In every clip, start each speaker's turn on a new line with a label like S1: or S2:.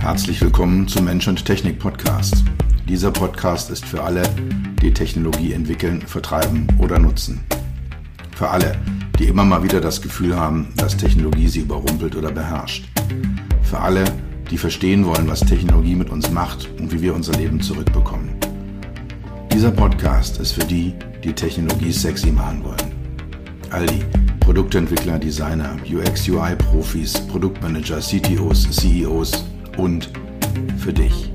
S1: Herzlich willkommen zum Mensch und Technik Podcast. Dieser Podcast ist für alle, die Technologie entwickeln, vertreiben oder nutzen. Für alle, die immer mal wieder das Gefühl haben, dass Technologie sie überrumpelt oder beherrscht. Für alle, die verstehen wollen, was Technologie mit uns macht und wie wir unser Leben zurückbekommen. Dieser Podcast ist für die, die Technologie sexy machen wollen. All die Produktentwickler, Designer, UX-UI-Profis, Produktmanager, CTOs, CEOs und für dich.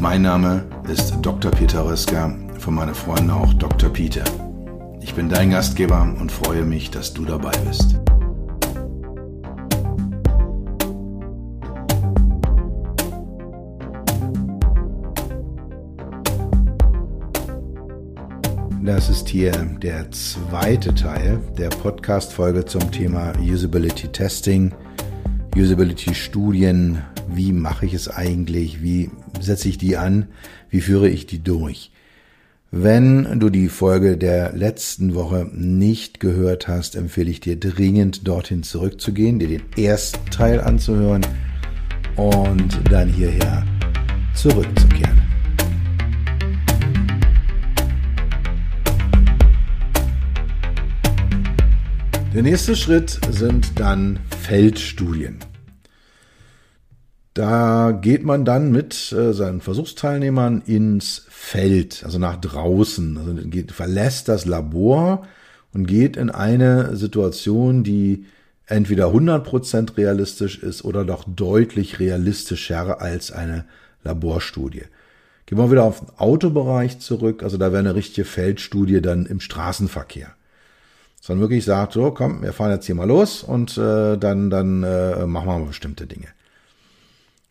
S1: Mein Name ist Dr. Peter Röska, von meinen Freunden auch Dr. Peter. Ich bin dein Gastgeber und freue mich, dass du dabei bist. Das ist hier der zweite Teil der Podcast-Folge zum Thema Usability Testing, Usability Studien. Wie mache ich es eigentlich? Wie setze ich die an? Wie führe ich die durch? Wenn du die Folge der letzten Woche nicht gehört hast, empfehle ich dir dringend dorthin zurückzugehen, dir den ersten Teil anzuhören und dann hierher zurückzukehren. Der nächste Schritt sind dann Feldstudien. Da geht man dann mit äh, seinen Versuchsteilnehmern ins Feld, also nach draußen, also geht, verlässt das Labor und geht in eine Situation, die entweder 100% realistisch ist oder doch deutlich realistischer als eine Laborstudie. Gehen wir wieder auf den Autobereich zurück, also da wäre eine richtige Feldstudie dann im Straßenverkehr sondern wirklich sagt, so komm, wir fahren jetzt hier mal los und äh, dann, dann äh, machen wir mal bestimmte Dinge.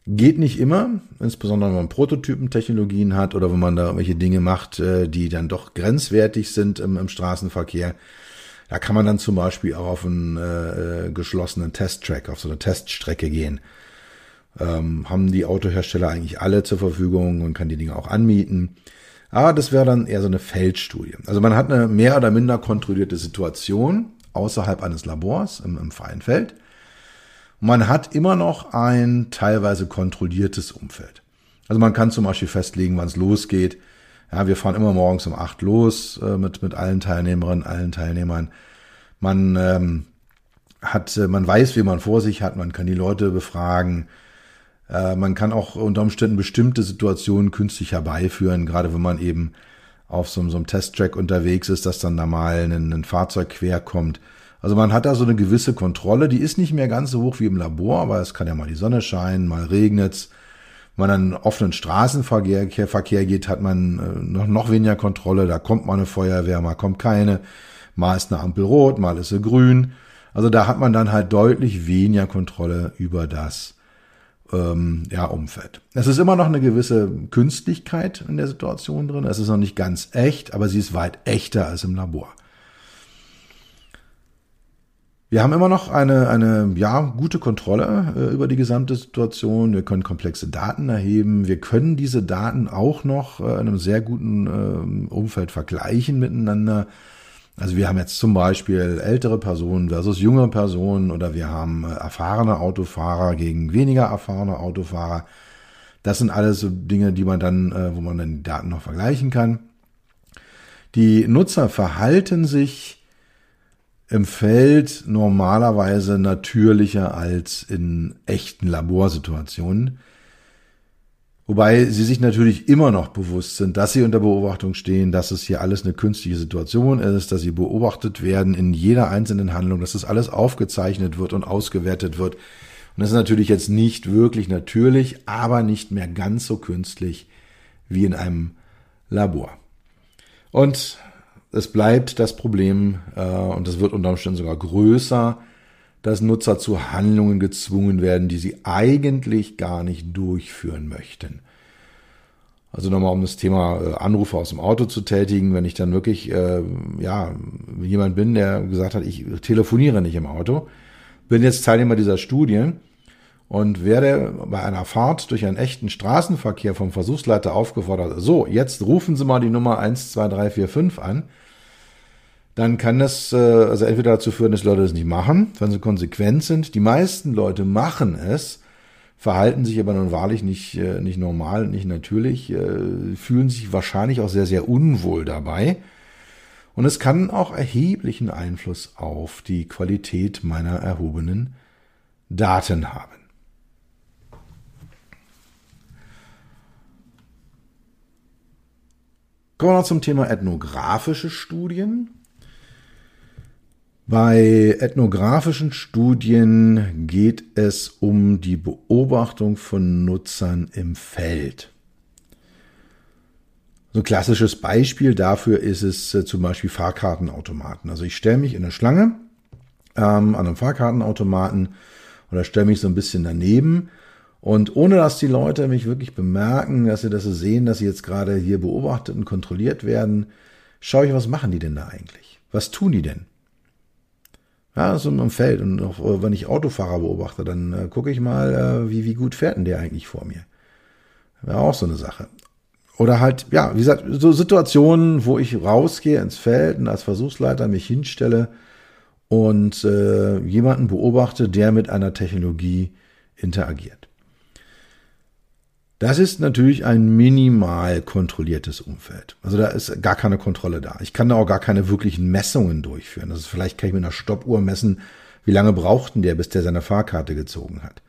S1: Geht nicht immer, insbesondere wenn man Prototypentechnologien hat oder wenn man da irgendwelche Dinge macht, äh, die dann doch grenzwertig sind im, im Straßenverkehr. Da kann man dann zum Beispiel auch auf einen äh, äh geschlossenen Testtrack, auf so eine Teststrecke gehen. Ähm, haben die Autohersteller eigentlich alle zur Verfügung und kann die Dinge auch anmieten. Aber das wäre dann eher so eine Feldstudie. Also man hat eine mehr oder minder kontrollierte Situation außerhalb eines Labors im, im freien Feld. Man hat immer noch ein teilweise kontrolliertes Umfeld. Also man kann zum Beispiel festlegen, wann es losgeht. Ja, wir fahren immer morgens um acht los äh, mit, mit allen Teilnehmerinnen, allen Teilnehmern. Man ähm, hat, äh, man weiß, wie man vor sich hat, man kann die Leute befragen. Äh, man kann auch unter Umständen bestimmte Situationen künstlich herbeiführen, gerade wenn man eben auf so, so einem Testtrack unterwegs ist, dass dann da mal ein, ein Fahrzeug quer kommt. Also man hat da so eine gewisse Kontrolle, die ist nicht mehr ganz so hoch wie im Labor, aber es kann ja mal die Sonne scheinen, mal regnet's. Wenn man an offenen Straßenverkehr Verkehr geht, hat man äh, noch, noch weniger Kontrolle. Da kommt mal eine Feuerwehr, mal kommt keine. Mal ist eine Ampel rot, mal ist sie grün. Also da hat man dann halt deutlich weniger Kontrolle über das, ähm, ja, Umfeld. Es ist immer noch eine gewisse Künstlichkeit in der Situation drin. Es ist noch nicht ganz echt, aber sie ist weit echter als im Labor. Wir haben immer noch eine, eine ja, gute Kontrolle äh, über die gesamte Situation. Wir können komplexe Daten erheben. Wir können diese Daten auch noch äh, in einem sehr guten äh, Umfeld vergleichen miteinander. Also wir haben jetzt zum Beispiel ältere Personen versus junge Personen oder wir haben äh, erfahrene Autofahrer gegen weniger erfahrene Autofahrer. Das sind alles so Dinge, die man dann, äh, wo man dann die Daten noch vergleichen kann. Die Nutzer verhalten sich im Feld normalerweise natürlicher als in echten Laborsituationen. Wobei sie sich natürlich immer noch bewusst sind, dass sie unter Beobachtung stehen, dass es hier alles eine künstliche Situation ist, dass sie beobachtet werden in jeder einzelnen Handlung, dass das alles aufgezeichnet wird und ausgewertet wird. Und das ist natürlich jetzt nicht wirklich natürlich, aber nicht mehr ganz so künstlich wie in einem Labor. Und es bleibt das Problem, äh, und das wird unter Umständen sogar größer, dass Nutzer zu Handlungen gezwungen werden, die sie eigentlich gar nicht durchführen möchten. Also nochmal um das Thema äh, Anrufe aus dem Auto zu tätigen, wenn ich dann wirklich äh, ja jemand bin, der gesagt hat, ich telefoniere nicht im Auto, bin jetzt Teilnehmer dieser Studie und werde bei einer Fahrt durch einen echten Straßenverkehr vom Versuchsleiter aufgefordert, so, jetzt rufen Sie mal die Nummer 12345 an, dann kann das äh, also entweder dazu führen, dass Leute das nicht machen, wenn sie konsequent sind. Die meisten Leute machen es, verhalten sich aber nun wahrlich nicht, äh, nicht normal, nicht natürlich, äh, fühlen sich wahrscheinlich auch sehr, sehr unwohl dabei. Und es kann auch erheblichen Einfluss auf die Qualität meiner erhobenen Daten haben. Kommen wir noch zum Thema ethnografische Studien. Bei ethnografischen Studien geht es um die Beobachtung von Nutzern im Feld. So ein klassisches Beispiel dafür ist es äh, zum Beispiel Fahrkartenautomaten. Also ich stelle mich in eine Schlange ähm, an einem Fahrkartenautomaten oder stelle mich so ein bisschen daneben und ohne dass die Leute mich wirklich bemerken, dass sie das sehen, dass sie jetzt gerade hier beobachtet und kontrolliert werden, schaue ich, was machen die denn da eigentlich? Was tun die denn? Ja, so im Feld. Und auch äh, wenn ich Autofahrer beobachte, dann äh, gucke ich mal, äh, wie, wie gut fährt denn der eigentlich vor mir? Wäre auch so eine Sache. Oder halt, ja, wie gesagt, so Situationen, wo ich rausgehe ins Feld und als Versuchsleiter mich hinstelle und äh, jemanden beobachte, der mit einer Technologie interagiert. Das ist natürlich ein minimal kontrolliertes Umfeld. Also da ist gar keine Kontrolle da. Ich kann da auch gar keine wirklichen Messungen durchführen. Ist, vielleicht kann ich mit einer Stoppuhr messen, wie lange brauchten der, bis der seine Fahrkarte gezogen hat.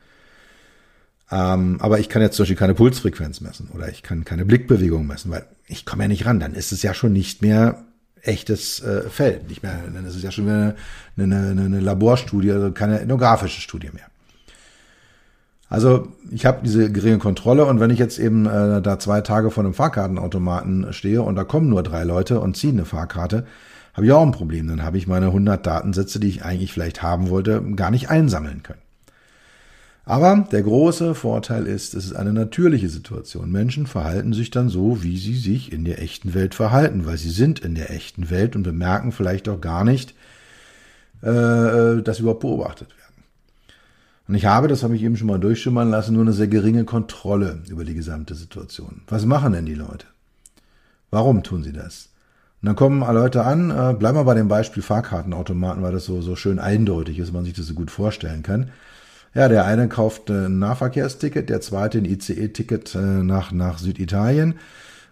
S1: Ähm, aber ich kann jetzt zum Beispiel keine Pulsfrequenz messen oder ich kann keine Blickbewegung messen, weil ich komme ja nicht ran. Dann ist es ja schon nicht mehr echtes äh, Feld. Nicht mehr, dann ist es ja schon wieder eine, eine, eine Laborstudie, also keine ethnografische Studie mehr. Also ich habe diese geringe Kontrolle und wenn ich jetzt eben äh, da zwei Tage vor einem Fahrkartenautomaten stehe und da kommen nur drei Leute und ziehen eine Fahrkarte, habe ich auch ein Problem. Dann habe ich meine 100 Datensätze, die ich eigentlich vielleicht haben wollte, gar nicht einsammeln können. Aber der große Vorteil ist, es ist eine natürliche Situation. Menschen verhalten sich dann so, wie sie sich in der echten Welt verhalten, weil sie sind in der echten Welt und bemerken vielleicht auch gar nicht, äh, dass sie überhaupt beobachtet werden. Und ich habe, das habe ich eben schon mal durchschimmern lassen, nur eine sehr geringe Kontrolle über die gesamte Situation. Was machen denn die Leute? Warum tun sie das? Und dann kommen Leute an, äh, bleiben wir bei dem Beispiel Fahrkartenautomaten, weil das so, so schön eindeutig ist, man sich das so gut vorstellen kann. Ja, der eine kauft ein Nahverkehrsticket, der zweite ein ICE-Ticket äh, nach, nach Süditalien.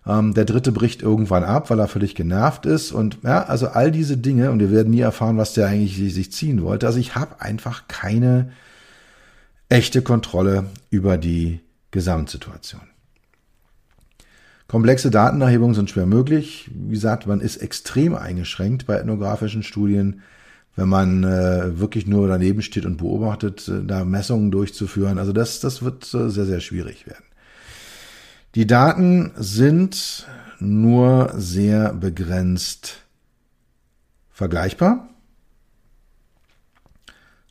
S1: Ähm, der dritte bricht irgendwann ab, weil er völlig genervt ist. Und ja, also all diese Dinge, und wir werden nie erfahren, was der eigentlich sich ziehen wollte. Also ich habe einfach keine echte Kontrolle über die Gesamtsituation. Komplexe Datenerhebungen sind schwer möglich. Wie gesagt, man ist extrem eingeschränkt bei ethnografischen Studien wenn man äh, wirklich nur daneben steht und beobachtet, äh, da Messungen durchzuführen. Also das, das wird äh, sehr, sehr schwierig werden. Die Daten sind nur sehr begrenzt vergleichbar.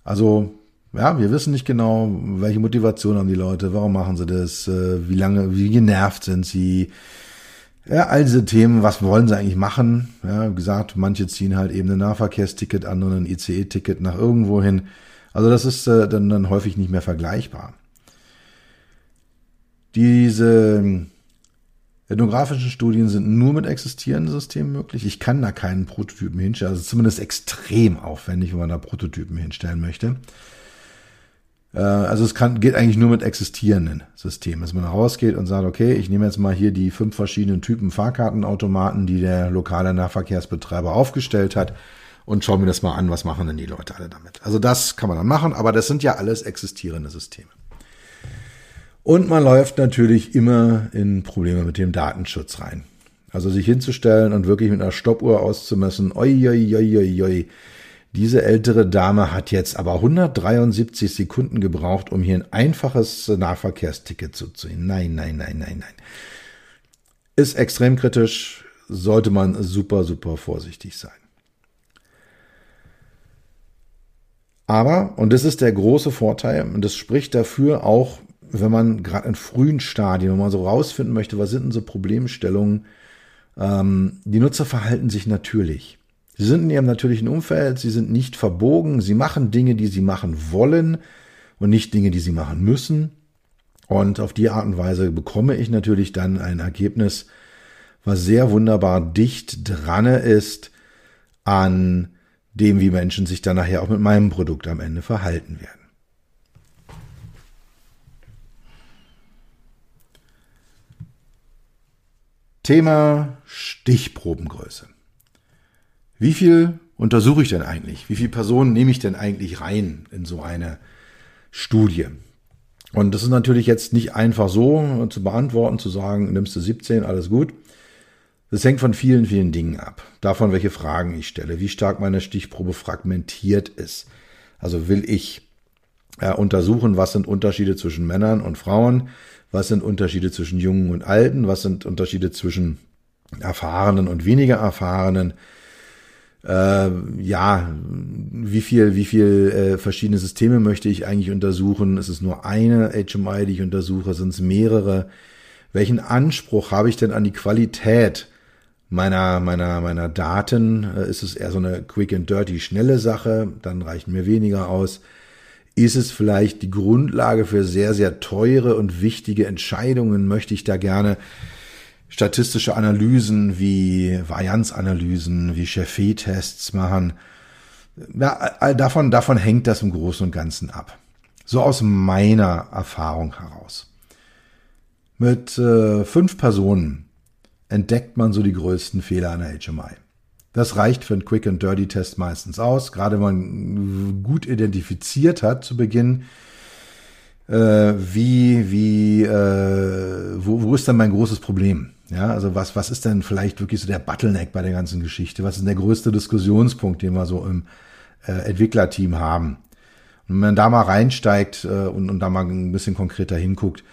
S1: Also, ja, wir wissen nicht genau, welche Motivation haben die Leute, warum machen sie das, äh, wie lange, wie genervt sind sie, ja, all diese Themen, was wollen sie eigentlich machen? Ja, wie gesagt, manche ziehen halt eben ein Nahverkehrsticket, andere ein ICE-Ticket nach irgendwo hin. Also das ist äh, dann, dann häufig nicht mehr vergleichbar. Diese ähm, ethnografischen Studien sind nur mit existierenden Systemen möglich. Ich kann da keinen Prototypen hinstellen, also zumindest extrem aufwendig, wenn man da Prototypen hinstellen möchte. Äh, also es kann, geht eigentlich nur mit existierenden Systemen, dass man rausgeht und sagt, okay, ich nehme jetzt mal hier die fünf verschiedenen Typen Fahrkartenautomaten, die der lokale Nahverkehrsbetreiber aufgestellt hat und schaue mir das mal an, was machen denn die Leute alle damit. Also das kann man dann machen, aber das sind ja alles existierende Systeme. Und man läuft natürlich immer in Probleme mit dem Datenschutz rein. Also sich hinzustellen und wirklich mit einer Stoppuhr auszumessen, oi, oi, oi, oi, oi diese ältere Dame hat jetzt aber 173 Sekunden gebraucht, um hier ein einfaches Nahverkehrsticket zu ziehen. Nein, nein, nein, nein, nein. Ist extrem kritisch, sollte man super, super vorsichtig sein. Aber, und das ist der große Vorteil, und das spricht dafür auch, wenn man gerade in frühen Stadien, wenn man so rausfinden möchte, was sind denn so Problemstellungen, ähm, die Nutzer verhalten sich natürlich. Sie sind in ihrem natürlichen Umfeld, sie sind nicht verbogen, sie machen Dinge, die sie machen wollen und nicht Dinge, die sie machen müssen. Und auf die Art und Weise bekomme ich natürlich dann ein Ergebnis, was sehr wunderbar dicht dran ist an dem, wie Menschen sich dann nachher auch mit meinem Produkt am Ende verhalten werden. Thema Stichprobengröße. Wie viel untersuche ich denn eigentlich? Wie viele Personen nehme ich denn eigentlich rein in so eine Studie? Und das ist natürlich jetzt nicht einfach so zu beantworten, zu sagen, nimmst du 17, alles gut. Das hängt von vielen, vielen Dingen ab. Davon, welche Fragen ich stelle, wie stark meine Stichprobe fragmentiert ist. Also will ich äh, untersuchen, was sind Unterschiede zwischen Männern und Frauen? was sind Unterschiede zwischen Jungen und Alten, was sind Unterschiede zwischen Erfahrenen und weniger Erfahrenen. Äh, ja, wie viel, wie viel äh, verschiedene Systeme möchte ich eigentlich untersuchen? Ist es nur eine HMI, die ich untersuche? Sind es mehrere? Welchen Anspruch habe ich denn an die Qualität meiner, meiner, meiner Daten? Äh, ist es eher so eine quick and dirty, schnelle Sache? Dann reichen mir weniger aus ist es vielleicht die Grundlage für sehr, sehr teure und wichtige Entscheidungen? Möchte ich da gerne statistische Analysen wie Varianzanalysen, wie Chefet-Tests machen? Ja, davon, davon hängt das im Großen und Ganzen ab. So aus meiner Erfahrung heraus. Mit äh, fünf Personen entdeckt man so die größten Fehler einer HMI. Das reicht für einen Quick and Dirty Test meistens aus, gerade wenn man gut identifiziert hat zu Beginn, äh, wie, wie, äh, wo, wo ist denn mein großes Problem? Ja, also was, was ist denn vielleicht wirklich so der Bottleneck bei der ganzen Geschichte? Was ist der größte Diskussionspunkt, den wir so im äh, Entwicklerteam haben? Und wenn man da mal reinsteigt äh, und, und da mal ein bisschen konkreter hinguckt,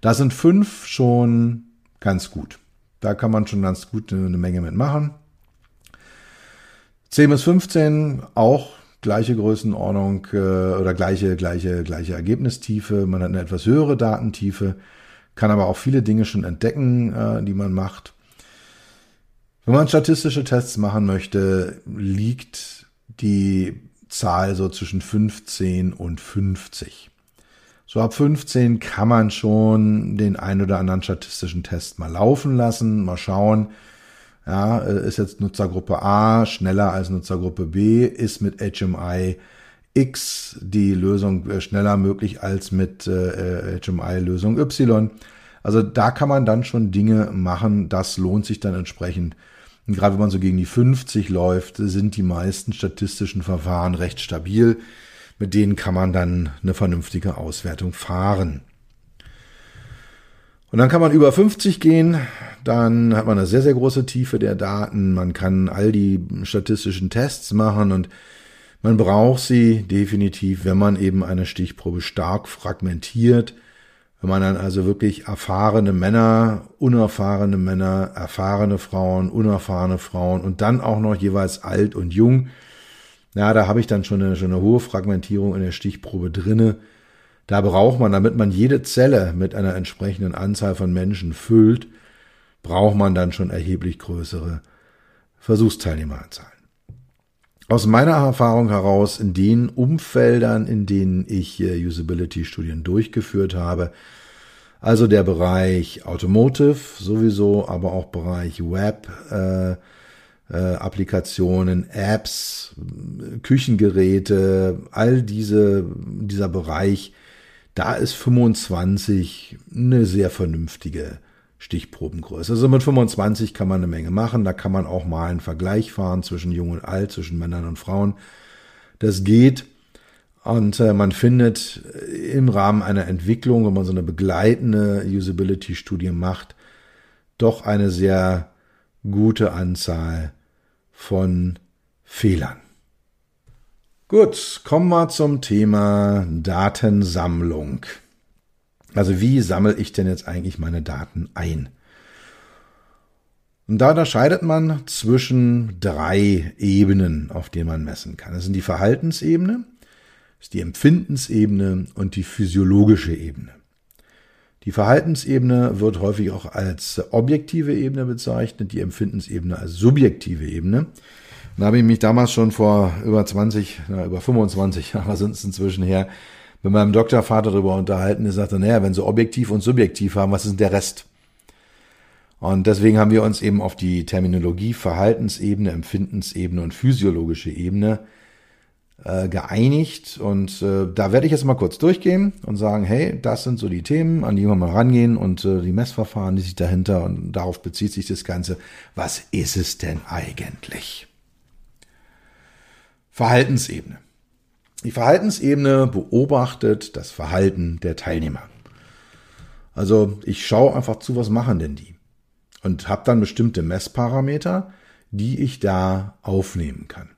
S1: da sind fünf schon ganz gut. Da kann man schon ganz gut eine, eine Menge mitmachen. 10 bis 15 auch gleiche Größenordnung äh, oder gleiche, gleiche, gleiche Ergebnistiefe. Man hat eine etwas höhere Datentiefe, kann aber auch viele Dinge schon entdecken, äh, die man macht. Wenn man statistische Tests machen möchte, liegt die Zahl so zwischen 15 und 50. So ab 15 kann man schon den ein oder anderen statistischen Test mal laufen lassen, mal schauen, ja, äh, ist jetzt Nutzergruppe A schneller als Nutzergruppe B, ist mit HMI X die Lösung schneller möglich als mit äh, HMI Lösung Y. Also da kann man dann schon Dinge machen, das lohnt sich dann entsprechend. Und gerade wenn man so gegen die 50 läuft, sind die meisten statistischen Verfahren recht stabil. Mit denen kann man dann eine vernünftige Auswertung fahren. Und dann kann man über 50 gehen, dann hat man eine sehr, sehr große Tiefe der Daten, man kann all die statistischen Tests machen und man braucht sie definitiv, wenn man eben eine Stichprobe stark fragmentiert, wenn man dann also wirklich erfahrene Männer, unerfahrene Männer, erfahrene Frauen, unerfahrene Frauen und dann auch noch jeweils alt und jung, ja, da habe ich dann schon eine, schon eine hohe Fragmentierung in der Stichprobe drinne. Da braucht man, damit man jede Zelle mit einer entsprechenden Anzahl von Menschen füllt, braucht man dann schon erheblich größere Versuchsteilnehmeranzahlen. Aus meiner Erfahrung heraus, in den Umfeldern, in denen ich Usability-Studien durchgeführt habe, also der Bereich Automotive sowieso, aber auch Bereich Web, äh, äh, Applikationen, Apps, Küchengeräte, all diese, dieser Bereich, da ist 25 eine sehr vernünftige Stichprobengröße. Also mit 25 kann man eine Menge machen. Da kann man auch mal einen Vergleich fahren zwischen Jung und Alt, zwischen Männern und Frauen. Das geht. Und äh, man findet im Rahmen einer Entwicklung, wenn man so eine begleitende Usability-Studie macht, doch eine sehr gute Anzahl von Fehlern. Gut, kommen wir zum Thema Datensammlung. Also wie sammle ich denn jetzt eigentlich meine Daten ein? Und da unterscheidet man zwischen drei Ebenen, auf denen man messen kann. Das sind die Verhaltensebene, das ist die Empfindensebene und die physiologische Ebene. Die Verhaltensebene wird häufig auch als objektive Ebene bezeichnet, die Empfindensebene als subjektive Ebene. Da habe ich mich damals schon vor über 20, na, über 25 Jahre sind es inzwischen her, mit meinem Doktorvater darüber unterhalten. Er sagte, naja, wenn sie objektiv und subjektiv haben, was ist denn der Rest? Und deswegen haben wir uns eben auf die Terminologie Verhaltensebene, Empfindensebene und physiologische Ebene äh, geeinigt. Und äh, da werde ich jetzt mal kurz durchgehen und sagen, hey, das sind so die Themen, an die wir mal rangehen und äh, die Messverfahren, die sich dahinter und darauf bezieht sich das Ganze. Was ist es denn eigentlich? Verhaltensebene. Die Verhaltensebene beobachtet das Verhalten der Teilnehmer. Also ich schaue einfach zu, was machen denn die? Und habe dann bestimmte Messparameter, die ich da aufnehmen kann.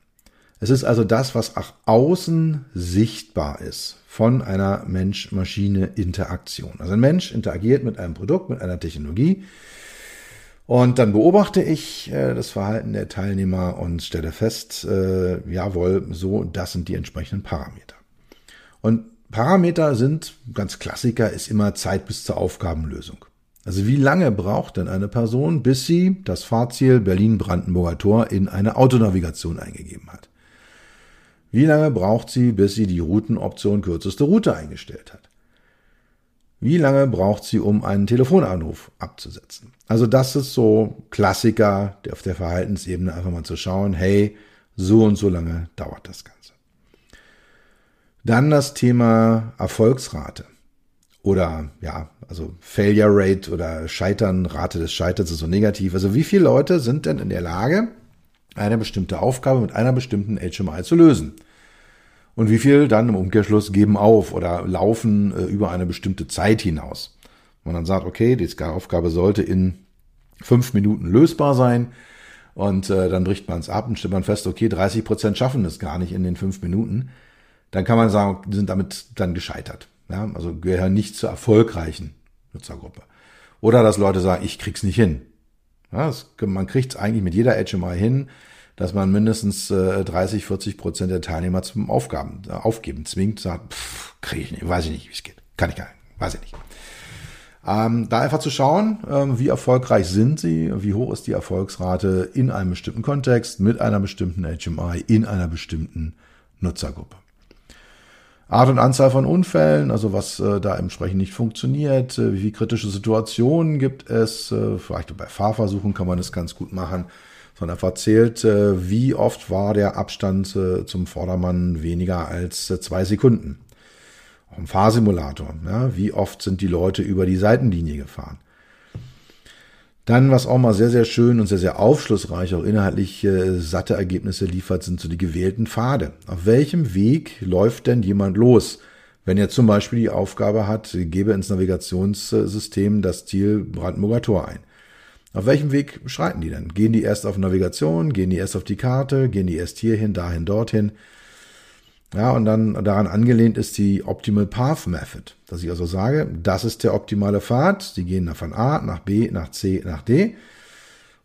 S1: Es ist also das, was nach außen sichtbar ist von einer Mensch-Maschine-Interaktion. Also ein Mensch interagiert mit einem Produkt, mit einer Technologie und dann beobachte ich äh, das Verhalten der Teilnehmer und stelle fest, äh, jawohl, so, das sind die entsprechenden Parameter. Und Parameter sind, ganz Klassiker, ist immer Zeit bis zur Aufgabenlösung. Also wie lange braucht denn eine Person, bis sie das Fahrziel Berlin-Brandenburger Tor in eine Autonavigation eingegeben hat? Wie lange braucht sie, bis sie die Routenoption kürzeste Route eingestellt hat? Wie lange braucht sie, um einen Telefonanruf abzusetzen? Also das ist so Klassiker auf der Verhaltensebene, einfach mal zu schauen, hey, so und so lange dauert das Ganze. Dann das Thema Erfolgsrate oder ja, also Failure Rate oder Scheitern, Rate des Scheiterns ist so negativ. Also wie viele Leute sind denn in der Lage, eine bestimmte Aufgabe mit einer bestimmten HMI zu lösen? Und wie viel dann im Umkehrschluss geben auf oder laufen äh, über eine bestimmte Zeit hinaus. Man dann sagt, okay, die Aufgabe sollte in fünf Minuten lösbar sein und äh, dann bricht man es ab und stellt man fest, okay, 30 Prozent schaffen es gar nicht in den fünf Minuten. Dann kann man sagen, die sind damit dann gescheitert. Ja, also gehören nicht zur erfolgreichen Nutzergruppe. Oder dass Leute sagen, ich krieg's nicht hin. Ja, das, man kriegt es eigentlich mit jeder HMI hin, dass man mindestens äh, 30, 40 Prozent der Teilnehmer zum Aufgaben, äh, Aufgeben zwingt, sagt, pff, kriege ich nicht, weiß ich nicht, wie es geht. Kann ich gar nicht, weiß ich nicht. Ähm, da einfach zu schauen, ähm, wie erfolgreich sind sie, wie hoch ist die Erfolgsrate in einem bestimmten Kontext, mit einer bestimmten HMI, in einer bestimmten Nutzergruppe. Art und Anzahl von Unfällen, also was äh, da entsprechend nicht funktioniert, äh, wie kritische Situationen gibt es, äh, vielleicht bei Fahrversuchen kann man das ganz gut machen sondern erzählt, äh, wie oft war der Abstand äh, zum Vordermann weniger als äh, zwei Sekunden. Auch im Fahrsimulator, ja, wie oft sind die Leute über die Seitenlinie gefahren. Dann, was auch mal sehr, sehr schön und sehr, sehr aufschlussreich, auch inhaltlich äh, satte Ergebnisse liefert, sind so die gewählten Pfade. Auf welchem Weg läuft denn jemand los? Wenn er zum Beispiel die Aufgabe hat, gebe ins Navigationssystem das Ziel Brandenburger Tor ein. Auf welchem Weg schreiten die denn? Gehen die erst auf Navigation? Gehen die erst auf die Karte? Gehen die erst hierhin, dahin, dorthin? Ja, und dann daran angelehnt ist die Optimal Path Method, dass ich also sage, das ist der optimale Pfad. Sie gehen von A nach B, nach C, nach D.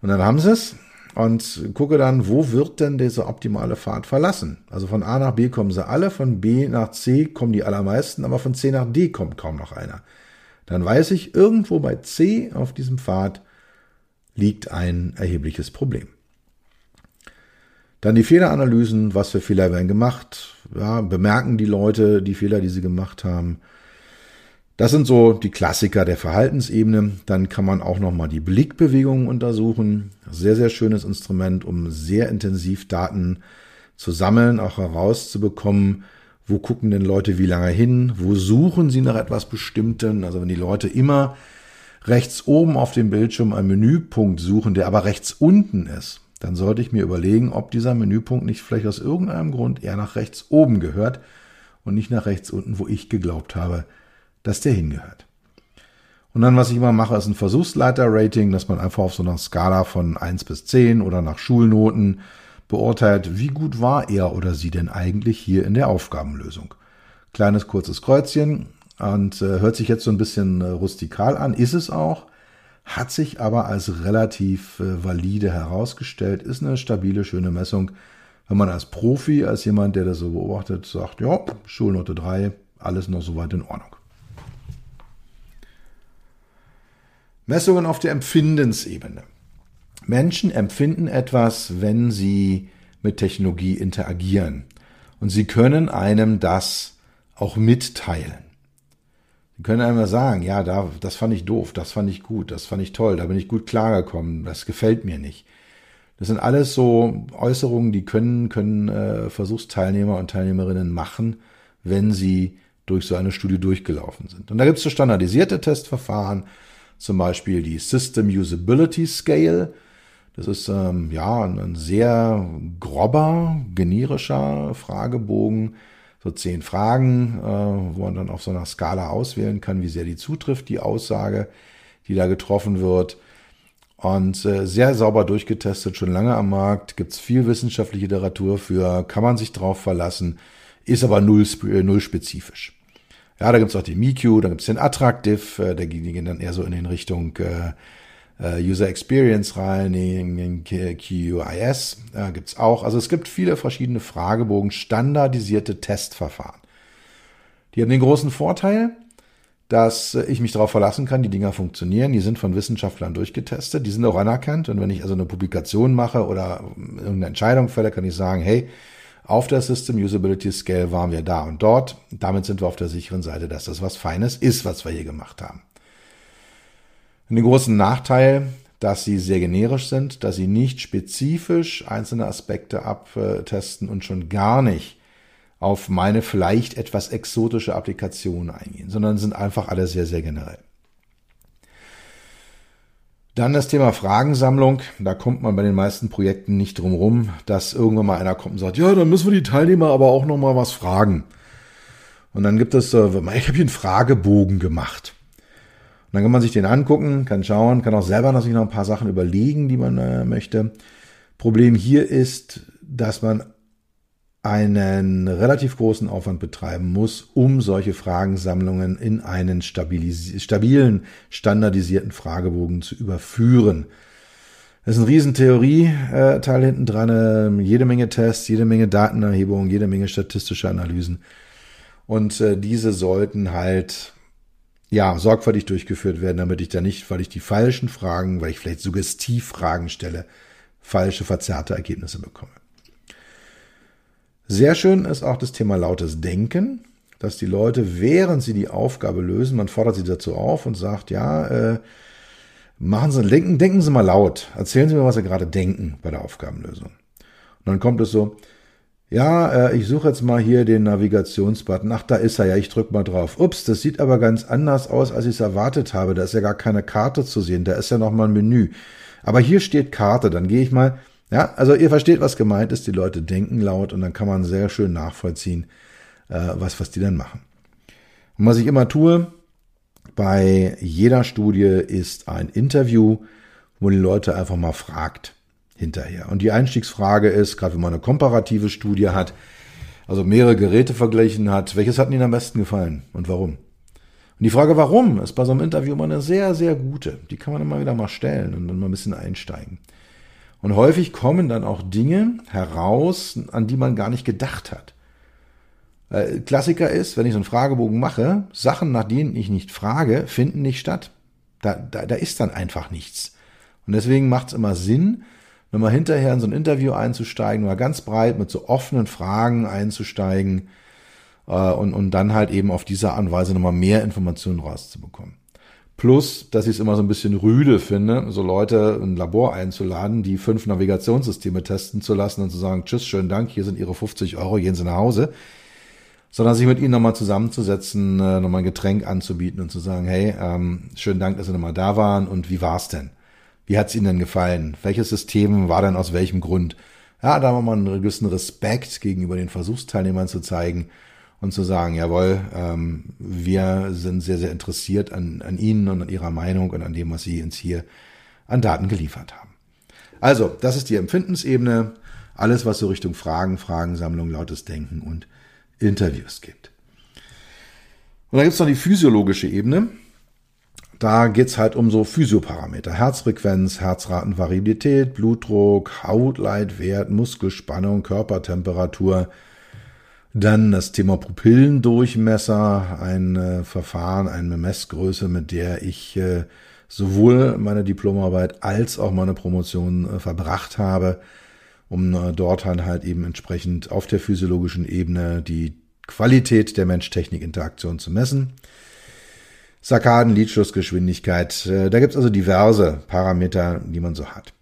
S1: Und dann haben sie es und gucke dann, wo wird denn dieser optimale Pfad verlassen? Also von A nach B kommen sie alle, von B nach C kommen die allermeisten, aber von C nach D kommt kaum noch einer. Dann weiß ich, irgendwo bei C auf diesem Pfad liegt ein erhebliches Problem. Dann die Fehleranalysen, was für Fehler werden gemacht, ja, bemerken die Leute die Fehler, die sie gemacht haben. Das sind so die Klassiker der Verhaltensebene. Dann kann man auch nochmal die Blickbewegungen untersuchen. Sehr, sehr schönes Instrument, um sehr intensiv Daten zu sammeln, auch herauszubekommen, wo gucken denn Leute wie lange hin, wo suchen sie nach etwas Bestimmten. Also wenn die Leute immer rechts oben auf dem Bildschirm einen Menüpunkt suchen, der aber rechts unten ist, dann sollte ich mir überlegen, ob dieser Menüpunkt nicht vielleicht aus irgendeinem Grund eher nach rechts oben gehört und nicht nach rechts unten, wo ich geglaubt habe, dass der hingehört. Und dann, was ich immer mache, ist ein Versuchsleiter-Rating, dass man einfach auf so einer Skala von 1 bis 10 oder nach Schulnoten beurteilt, wie gut war er oder sie denn eigentlich hier in der Aufgabenlösung. Kleines kurzes Kreuzchen, und äh, hört sich jetzt so ein bisschen äh, rustikal an, ist es auch, hat sich aber als relativ äh, valide herausgestellt, ist eine stabile, schöne Messung. Wenn man als Profi, als jemand, der das so beobachtet, sagt, ja, Schulnote 3, alles noch soweit in Ordnung. Messungen auf der Empfindensebene. Menschen empfinden etwas, wenn sie mit Technologie interagieren. Und sie können einem das auch mitteilen. Können einmal sagen, ja, da, das fand ich doof, das fand ich gut, das fand ich toll, da bin ich gut klargekommen, das gefällt mir nicht. Das sind alles so Äußerungen, die können, können äh, Versuchsteilnehmer und Teilnehmerinnen machen, wenn sie durch so eine Studie durchgelaufen sind. Und da gibt es so standardisierte Testverfahren, zum Beispiel die System Usability Scale. Das ist ähm, ja ein sehr grober, generischer Fragebogen, so zehn Fragen, äh, wo man dann auf so einer Skala auswählen kann, wie sehr die zutrifft, die Aussage, die da getroffen wird. Und äh, sehr sauber durchgetestet, schon lange am Markt, gibt's viel wissenschaftliche Literatur für, kann man sich drauf verlassen, ist aber null, äh, null spezifisch. Ja, da gibt's auch den MIQ, da gibt's den Attractive, äh, der gehen dann eher so in den Richtung äh User Experience rein, den QIS äh, gibt's auch. Also es gibt viele verschiedene Fragebogen, standardisierte Testverfahren. Die haben den großen Vorteil, dass ich mich darauf verlassen kann, die Dinger funktionieren, die sind von Wissenschaftlern durchgetestet, die sind auch anerkannt und wenn ich also eine Publikation mache oder irgendeine Entscheidung fälle, kann ich sagen, hey, auf der System Usability Scale waren wir da und dort. Damit sind wir auf der sicheren Seite, dass das was Feines ist, was wir hier gemacht haben. Den großen Nachteil, dass sie sehr generisch sind, dass sie nicht spezifisch einzelne Aspekte abtesten und schon gar nicht auf meine vielleicht etwas exotische Applikation eingehen, sondern sind einfach alle sehr, sehr generell. Dann das Thema Fragensammlung. Da kommt man bei den meisten Projekten nicht drum rum, dass irgendwann mal einer kommt und sagt, ja, dann müssen wir die Teilnehmer aber auch noch mal was fragen. Und dann gibt es, äh, ich habe hier einen Fragebogen gemacht. Und dann kann man sich den angucken, kann schauen, kann auch selber natürlich noch ein paar Sachen überlegen, die man äh, möchte. Problem hier ist, dass man einen relativ großen Aufwand betreiben muss, um solche Fragensammlungen in einen stabilen, standardisierten Fragebogen zu überführen. Das ist ein riesen Theorie-Teil hinten dran, ähm, jede Menge Tests, jede Menge Datenerhebung, jede Menge statistische Analysen. Und äh, diese sollten halt ja sorgfältig durchgeführt werden, damit ich da nicht, weil ich die falschen Fragen, weil ich vielleicht Suggestivfragen stelle, falsche, verzerrte Ergebnisse bekomme. Sehr schön ist auch das Thema lautes Denken, dass die Leute, während sie die Aufgabe lösen, man fordert sie dazu auf und sagt, ja, äh, machen Sie, denken, denken Sie mal laut, erzählen Sie mir, was Sie gerade denken bei der Aufgabenlösung. Und dann kommt es so, ja, äh, ich suche jetzt mal hier den Navigationsbutton. Ach, da ist er ja, ich drücke mal drauf. Ups, das sieht aber ganz anders aus, als ich es erwartet habe. Da ist ja gar keine Karte zu sehen, da ist ja noch mal ein Menü. Aber hier steht Karte, dann gehe ich mal ja, also ihr versteht, was gemeint ist. Die Leute denken laut und dann kann man sehr schön nachvollziehen, äh, was, was die dann machen. Und was ich immer tue, bei jeder Studie ist ein Interview, wo die Leute einfach mal fragt hinterher. Und die Einstiegsfrage ist, gerade wenn man eine komparative Studie hat, also mehrere Geräte verglichen hat, welches hat Ihnen am besten gefallen und warum? Und die Frage, warum, ist bei so einem Interview immer eine sehr, sehr gute. Die kann man immer wieder mal stellen und dann mal ein bisschen einsteigen. Und häufig kommen dann auch Dinge heraus, an die man gar nicht gedacht hat. Äh, Klassiker ist, wenn ich so einen Fragebogen mache, Sachen, nach denen ich nicht frage, finden nicht statt. Da, da, da ist dann einfach nichts. Und deswegen macht es immer Sinn, man hinterher in so ein Interview einzusteigen, mal ganz breit mit so offenen Fragen einzusteigen äh, und, und dann halt eben auf diese Art und Weise nochmal mehr Informationen rauszubekommen. Plus, dass ich es immer so ein bisschen rüde finde, so Leute in ein Labor einzuladen, die fünf Navigationssysteme testen zu lassen und zu sagen, tschüss, schönen Dank, hier sind Ihre 50 Euro, gehen Sie nach Hause. Sondern sich mit ihnen nochmal zusammenzusetzen, äh, nochmal ein Getränk anzubieten und zu sagen, hey, ähm, schönen Dank, dass Sie nochmal da waren und wie war's denn? Wie hat's Ihnen denn gefallen? Welches System war denn aus welchem Grund? Ja, da haben wir mal einen gewissen Respekt gegenüber den Versuchsteilnehmern zu zeigen und zu sagen, jawohl, ähm, wir sind sehr, sehr interessiert an, an Ihnen und an Ihrer Meinung und an dem, was Sie uns hier an Daten geliefert haben. Also, das ist die Empfindensebene. Alles, was so Richtung Fragen, Fragensammlung, lautes Denken und Interviews gibt. Und dann gibt's noch die physiologische Ebene. Da geht's halt um so Physioparameter. Herzfrequenz, Herzratenvariabilität, Blutdruck, Hautleitwert, Muskelspannung, Körpertemperatur, dann das Thema Pupillendurchmesser, ein äh, Verfahren, eine Messgröße, mit der ich äh, sowohl meine Diplomarbeit als auch meine Promotion äh, verbracht habe, um äh, dort dann halt eben entsprechend auf der physiologischen Ebene die Qualität der Mensch-Technik-Interaktion zu messen. Sarkaden, Lidschlussgeschwindigkeit. Äh, da gibt's also diverse Parameter, die man so hat.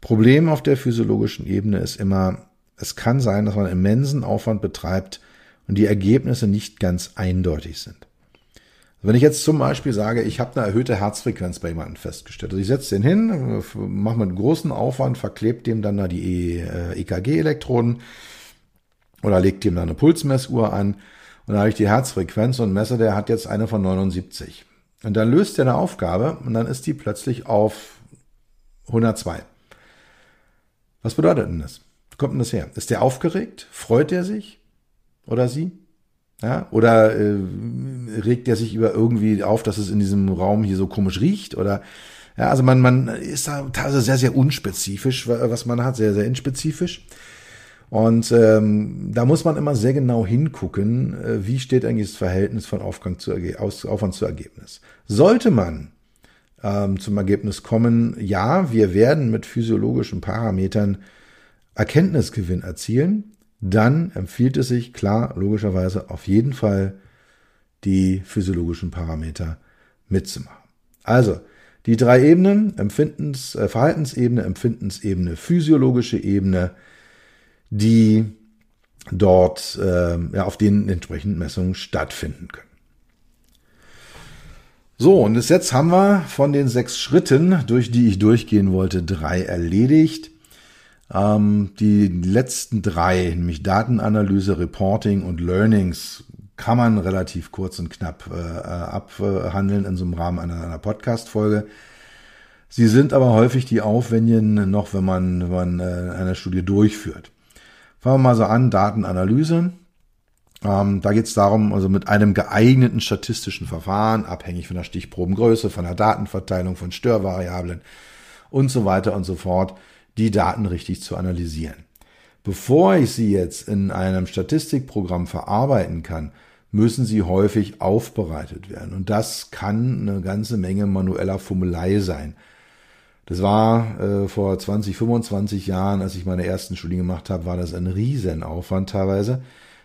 S1: Problem auf der physiologischen Ebene ist immer, es kann sein, dass man immensen Aufwand betreibt und die Ergebnisse nicht ganz eindeutig sind. Wenn ich jetzt zum Beispiel sage, ich habe eine erhöhte Herzfrequenz bei jemandem festgestellt, also ich setze den hin, mache mit großen Aufwand, verklebt dem dann da die EKG-Elektroden äh, oder legt dem da eine Pulsmessuhr an und dann habe ich die Herzfrequenz und messe, der hat jetzt eine von 79. Und dann löst er eine Aufgabe und dann ist die plötzlich auf 102. Was bedeutet denn das? Wo kommt denn das her? Ist der aufgeregt? Freut er sich? Oder sie? Ja, oder äh, regt er sich über irgendwie auf, dass es in diesem Raum hier so komisch riecht? Oder ja, also man, man ist da teilweise sehr, sehr unspezifisch, was man hat, sehr, sehr inspezifisch. Und ähm, da muss man immer sehr genau hingucken, äh, wie steht eigentlich das Verhältnis von Aufgang zu, Aus, Aufwand zu Ergebnis. Sollte man ähm, zum Ergebnis kommen, ja, wir werden mit physiologischen Parametern Erkenntnisgewinn erzielen, dann empfiehlt es sich klar, logischerweise auf jeden Fall die physiologischen Parameter mitzumachen. Also, die drei Ebenen, Empfindens, äh, Verhaltensebene, Empfindensebene, physiologische Ebene, die dort äh, ja, auf denen entsprechend Messungen stattfinden können. So, und jetzt haben wir von den sechs Schritten, durch die ich durchgehen wollte, drei erledigt. Ähm, die letzten drei, nämlich Datenanalyse, Reporting und Learnings, kann man relativ kurz und knapp äh, abhandeln in so einem Rahmen einer, einer Podcast-Folge. Sie sind aber häufig die aufwendigen noch, wenn man, wenn man äh, eine Studie durchführt. Fangen wir mal so an, Datenanalyse. Ähm, da geht es darum, also mit einem geeigneten statistischen Verfahren, abhängig von der Stichprobengröße, von der Datenverteilung, von Störvariablen und so weiter und so fort, die Daten richtig zu analysieren. Bevor ich sie jetzt in einem Statistikprogramm verarbeiten kann, müssen sie häufig aufbereitet werden. Und das kann eine ganze Menge manueller Fummelei sein. Das war äh, vor 20, 25 Jahren, als ich meine ersten Studien gemacht habe, war das ein Riesenaufwand teilweise.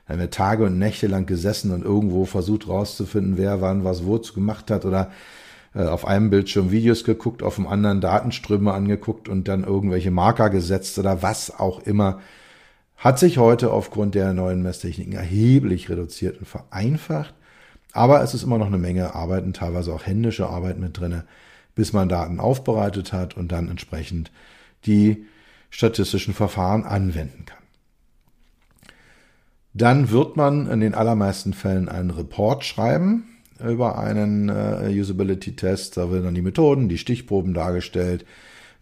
S1: Da haben wir Tage und Nächte lang gesessen und irgendwo versucht rauszufinden, wer wann was wozu gemacht hat oder äh, auf einem Bildschirm Videos geguckt, auf dem anderen Datenströme angeguckt und dann irgendwelche Marker gesetzt oder was auch immer. Hat sich heute aufgrund der neuen Messtechniken erheblich reduziert und vereinfacht. Aber es ist immer noch eine Menge Arbeit und teilweise auch händische Arbeit mit drinne, bis man Daten aufbereitet hat und dann entsprechend die statistischen Verfahren anwenden kann. Dann wird man in den allermeisten Fällen einen Report schreiben, über einen äh, Usability-Test. Da werden dann die Methoden, die Stichproben dargestellt.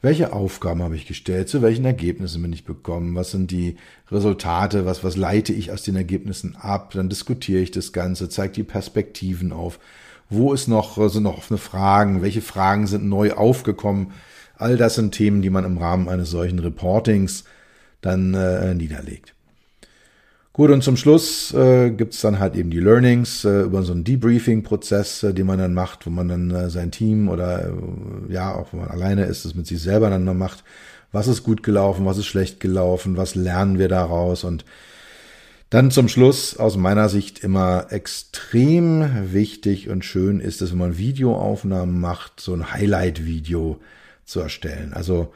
S1: Welche Aufgaben habe ich gestellt? Zu welchen Ergebnissen bin ich bekommen? Was sind die Resultate? Was, was leite ich aus den Ergebnissen ab? Dann diskutiere ich das Ganze, zeige die Perspektiven auf. Wo ist noch, sind noch offene Fragen? Welche Fragen sind neu aufgekommen? All das sind Themen, die man im Rahmen eines solchen Reportings dann äh, niederlegt. Gut, und zum Schluss äh, gibt dann halt eben die Learnings äh, über so einen Debriefing-Prozess, äh, den man dann macht, wo man dann äh, sein Team oder äh, ja, auch wenn man alleine ist, das mit sich selber dann noch macht. Was ist gut gelaufen, was ist schlecht gelaufen, was lernen wir daraus und dann zum Schluss aus meiner Sicht immer extrem wichtig und schön ist es, wenn man Videoaufnahmen macht, so ein Highlight-Video zu erstellen. Also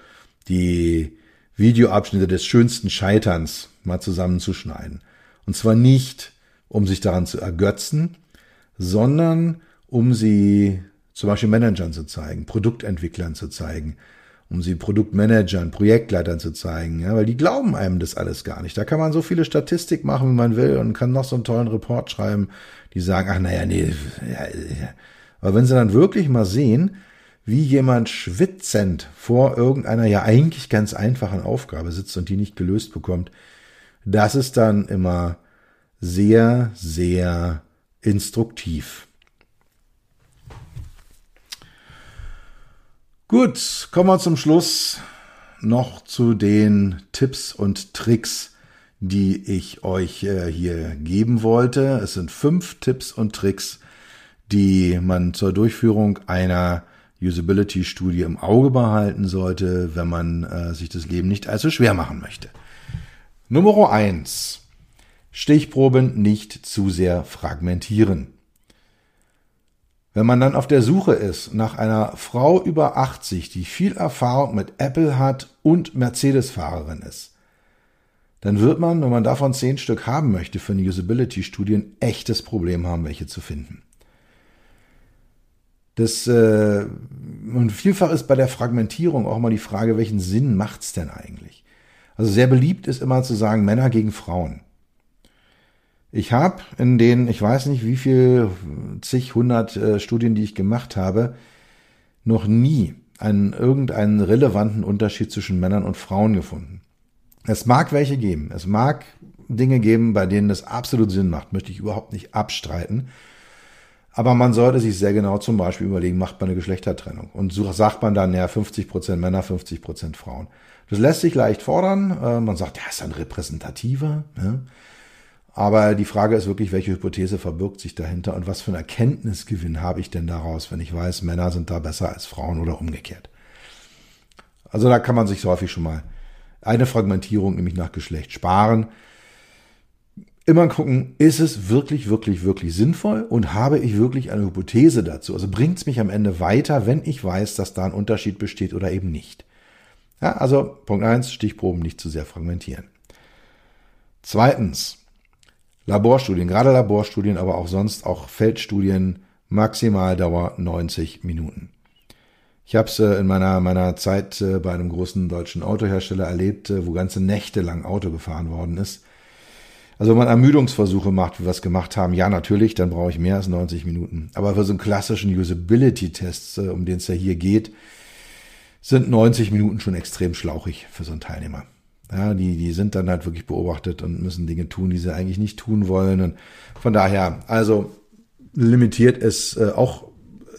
S1: die Videoabschnitte des schönsten Scheiterns mal zusammenzuschneiden. Und zwar nicht, um sich daran zu ergötzen, sondern um sie zum Beispiel Managern zu zeigen, Produktentwicklern zu zeigen, um sie Produktmanagern, Projektleitern zu zeigen, ja, weil die glauben einem das alles gar nicht. Da kann man so viele Statistik machen, wie man will und kann noch so einen tollen Report schreiben, die sagen, ach naja, nee, ja, ja. aber wenn sie dann wirklich mal sehen, wie jemand schwitzend vor irgendeiner ja eigentlich ganz einfachen Aufgabe sitzt und die nicht gelöst bekommt, das ist dann immer sehr, sehr instruktiv. Gut, kommen wir zum Schluss noch zu den Tipps und Tricks, die ich euch äh, hier geben wollte. Es sind fünf Tipps und Tricks, die man zur Durchführung einer Usability-Studie im Auge behalten sollte, wenn man äh, sich das Leben nicht allzu schwer machen möchte. Nummer eins: Stichproben nicht zu sehr fragmentieren. Wenn man dann auf der Suche ist nach einer Frau über 80, die viel Erfahrung mit Apple hat und Mercedes-Fahrerin ist, dann wird man, wenn man davon zehn Stück haben möchte für eine Usability-Studie, ein echtes Problem haben, welche zu finden. Das, äh, und vielfach ist bei der Fragmentierung auch mal die Frage, welchen Sinn macht's denn eigentlich? Also sehr beliebt ist immer zu sagen, Männer gegen Frauen. Ich habe in den, ich weiß nicht wie viel, zig, hundert äh, Studien, die ich gemacht habe, noch nie einen irgendeinen relevanten Unterschied zwischen Männern und Frauen gefunden. Es mag welche geben. Es mag Dinge geben, bei denen das absolut Sinn macht, möchte ich überhaupt nicht abstreiten. Aber man sollte sich sehr genau zum Beispiel überlegen, macht man eine Geschlechtertrennung? Und sagt man dann, ja, 50 Prozent Männer, 50 Prozent Frauen. Das lässt sich leicht fordern. Äh, man sagt, ja, ist dann repräsentativer. Ne? Aber die Frage ist wirklich, welche Hypothese verbirgt sich dahinter und was für einen Erkenntnisgewinn habe ich denn daraus, wenn ich weiß, Männer sind da besser als Frauen oder umgekehrt. Also da kann man sich so häufig schon mal eine Fragmentierung, nämlich nach Geschlecht, sparen immer gucken, ist es wirklich, wirklich, wirklich sinnvoll und habe ich wirklich eine Hypothese dazu? Also bringt es mich am Ende weiter, wenn ich weiß, dass da ein Unterschied besteht oder eben nicht. Ja, also Punkt eins: Stichproben nicht zu sehr fragmentieren. Zweitens, Laborstudien, gerade Laborstudien, aber auch sonst auch Feldstudien, Maximaldauer 90 Minuten. Ich habe es äh, in meiner, meiner Zeit äh, bei einem großen deutschen Autohersteller erlebt, äh, wo ganze Nächte lang Auto gefahren worden ist also wenn man Ermüdungsversuche macht, wie wir es gemacht haben, ja natürlich, dann brauche ich mehr als 90 Minuten. Aber für so einen klassischen Usability-Test, um den es ja hier geht, sind 90 Minuten schon extrem schlauchig für so einen Teilnehmer. Ja, die, die sind dann halt wirklich beobachtet und müssen Dinge tun, die sie eigentlich nicht tun wollen. Und von daher, also limitiert es äh, auch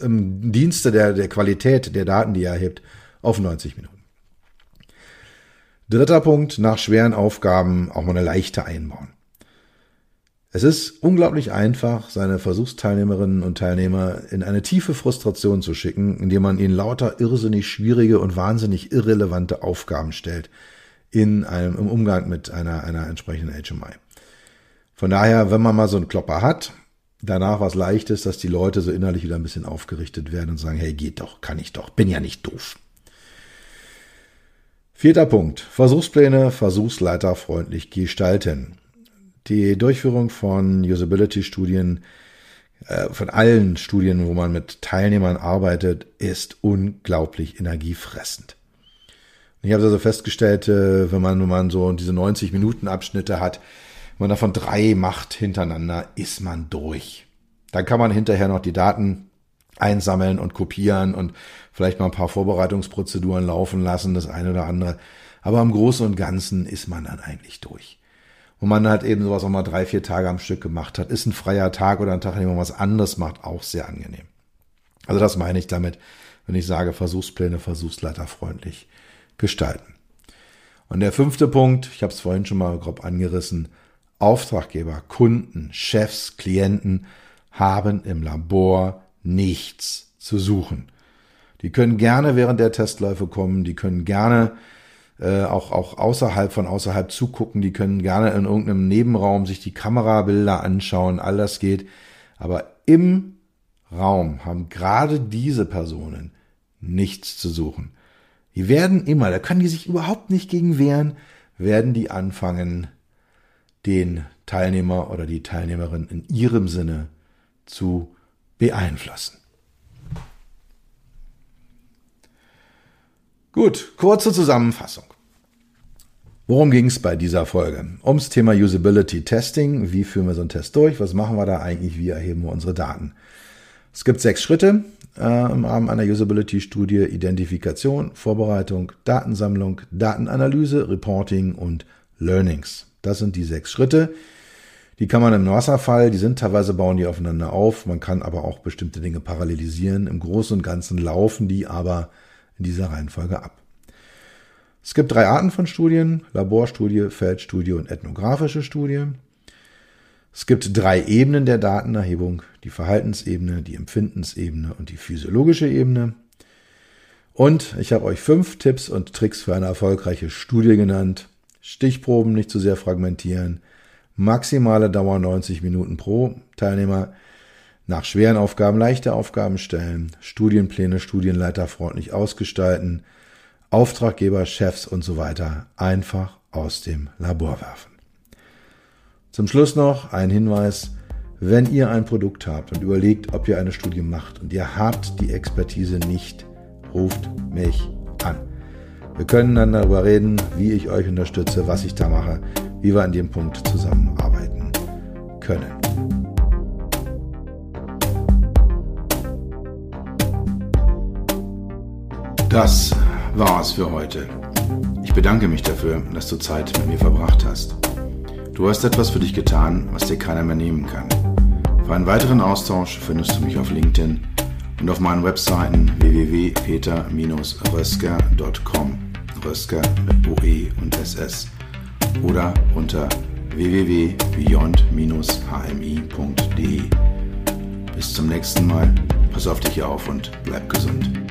S1: im Dienste der, der Qualität der Daten, die er erhebt, auf 90 Minuten. Dritter Punkt, nach schweren Aufgaben auch mal eine leichte einbauen. Es ist unglaublich einfach, seine Versuchsteilnehmerinnen und Teilnehmer in eine tiefe Frustration zu schicken, indem man ihnen lauter irrsinnig schwierige und wahnsinnig irrelevante Aufgaben stellt in einem, im Umgang mit einer, einer entsprechenden HMI. Von daher, wenn man mal so einen Klopper hat, danach was leichtes, dass die Leute so innerlich wieder ein bisschen aufgerichtet werden und sagen, hey, geht doch, kann ich doch, bin ja nicht doof. Vierter Punkt. Versuchspläne versuchsleiterfreundlich gestalten. Die Durchführung von Usability-Studien, äh, von allen Studien, wo man mit Teilnehmern arbeitet, ist unglaublich energiefressend. Ich habe also festgestellt, äh, wenn man, wenn man so diese 90 Minuten Abschnitte hat, wenn man davon drei macht hintereinander, ist man durch. Dann kann man hinterher noch die Daten einsammeln und kopieren und vielleicht mal ein paar Vorbereitungsprozeduren laufen lassen, das eine oder andere. Aber im Großen und Ganzen ist man dann eigentlich durch wo man halt eben sowas auch mal drei, vier Tage am Stück gemacht hat. Ist ein freier Tag oder ein Tag, an dem man was anderes macht, auch sehr angenehm. Also das meine ich damit, wenn ich sage, Versuchspläne versuchsleiterfreundlich gestalten. Und der fünfte Punkt, ich habe es vorhin schon mal grob angerissen, Auftraggeber, Kunden, Chefs, Klienten haben im Labor nichts zu suchen. Die können gerne während der Testläufe kommen, die können gerne äh, auch, auch außerhalb von außerhalb zugucken. Die können gerne in irgendeinem Nebenraum sich die Kamerabilder anschauen. All das geht. Aber im Raum haben gerade diese Personen nichts zu suchen. Die werden immer, da können die sich überhaupt nicht gegen wehren, werden die anfangen, den Teilnehmer oder die Teilnehmerin in ihrem Sinne zu beeinflussen. Gut, kurze Zusammenfassung. Worum ging es bei dieser Folge? Ums Thema Usability Testing. Wie führen wir so einen Test durch? Was machen wir da eigentlich? Wie erheben wir unsere Daten? Es gibt sechs Schritte äh, im Rahmen einer Usability-Studie. Identifikation, Vorbereitung, Datensammlung, Datenanalyse, Reporting und Learnings. Das sind die sechs Schritte. Die kann man im Wasserfall, die sind teilweise bauen die aufeinander auf. Man kann aber auch bestimmte Dinge parallelisieren. Im Großen und Ganzen laufen die aber in dieser Reihenfolge ab. Es gibt drei Arten von Studien, Laborstudie, Feldstudie und ethnografische Studie. Es gibt drei Ebenen der Datenerhebung, die Verhaltensebene, die Empfindensebene und die physiologische Ebene. Und ich habe euch fünf Tipps und Tricks für eine erfolgreiche Studie genannt. Stichproben nicht zu sehr fragmentieren, maximale Dauer 90 Minuten pro Teilnehmer, nach schweren Aufgaben leichte Aufgaben stellen, Studienpläne studienleiterfreundlich ausgestalten, Auftraggeber, Chefs und so weiter einfach aus dem Labor werfen. Zum Schluss noch ein Hinweis, wenn ihr ein Produkt habt und überlegt, ob ihr eine Studie macht und ihr habt die Expertise nicht, ruft mich an. Wir können dann darüber reden, wie ich euch unterstütze, was ich da mache, wie wir an dem Punkt zusammenarbeiten können. Das war's für heute. Ich bedanke mich dafür, dass du Zeit mit mir verbracht hast. Du hast etwas für dich getan, was dir keiner mehr nehmen kann. Für einen weiteren Austausch findest du mich auf LinkedIn und auf meinen Webseiten www.peter-rösker.com Rösker mit OE und SS oder unter www.beyond-hmi.de. Bis zum nächsten Mal, pass auf dich auf und bleib gesund.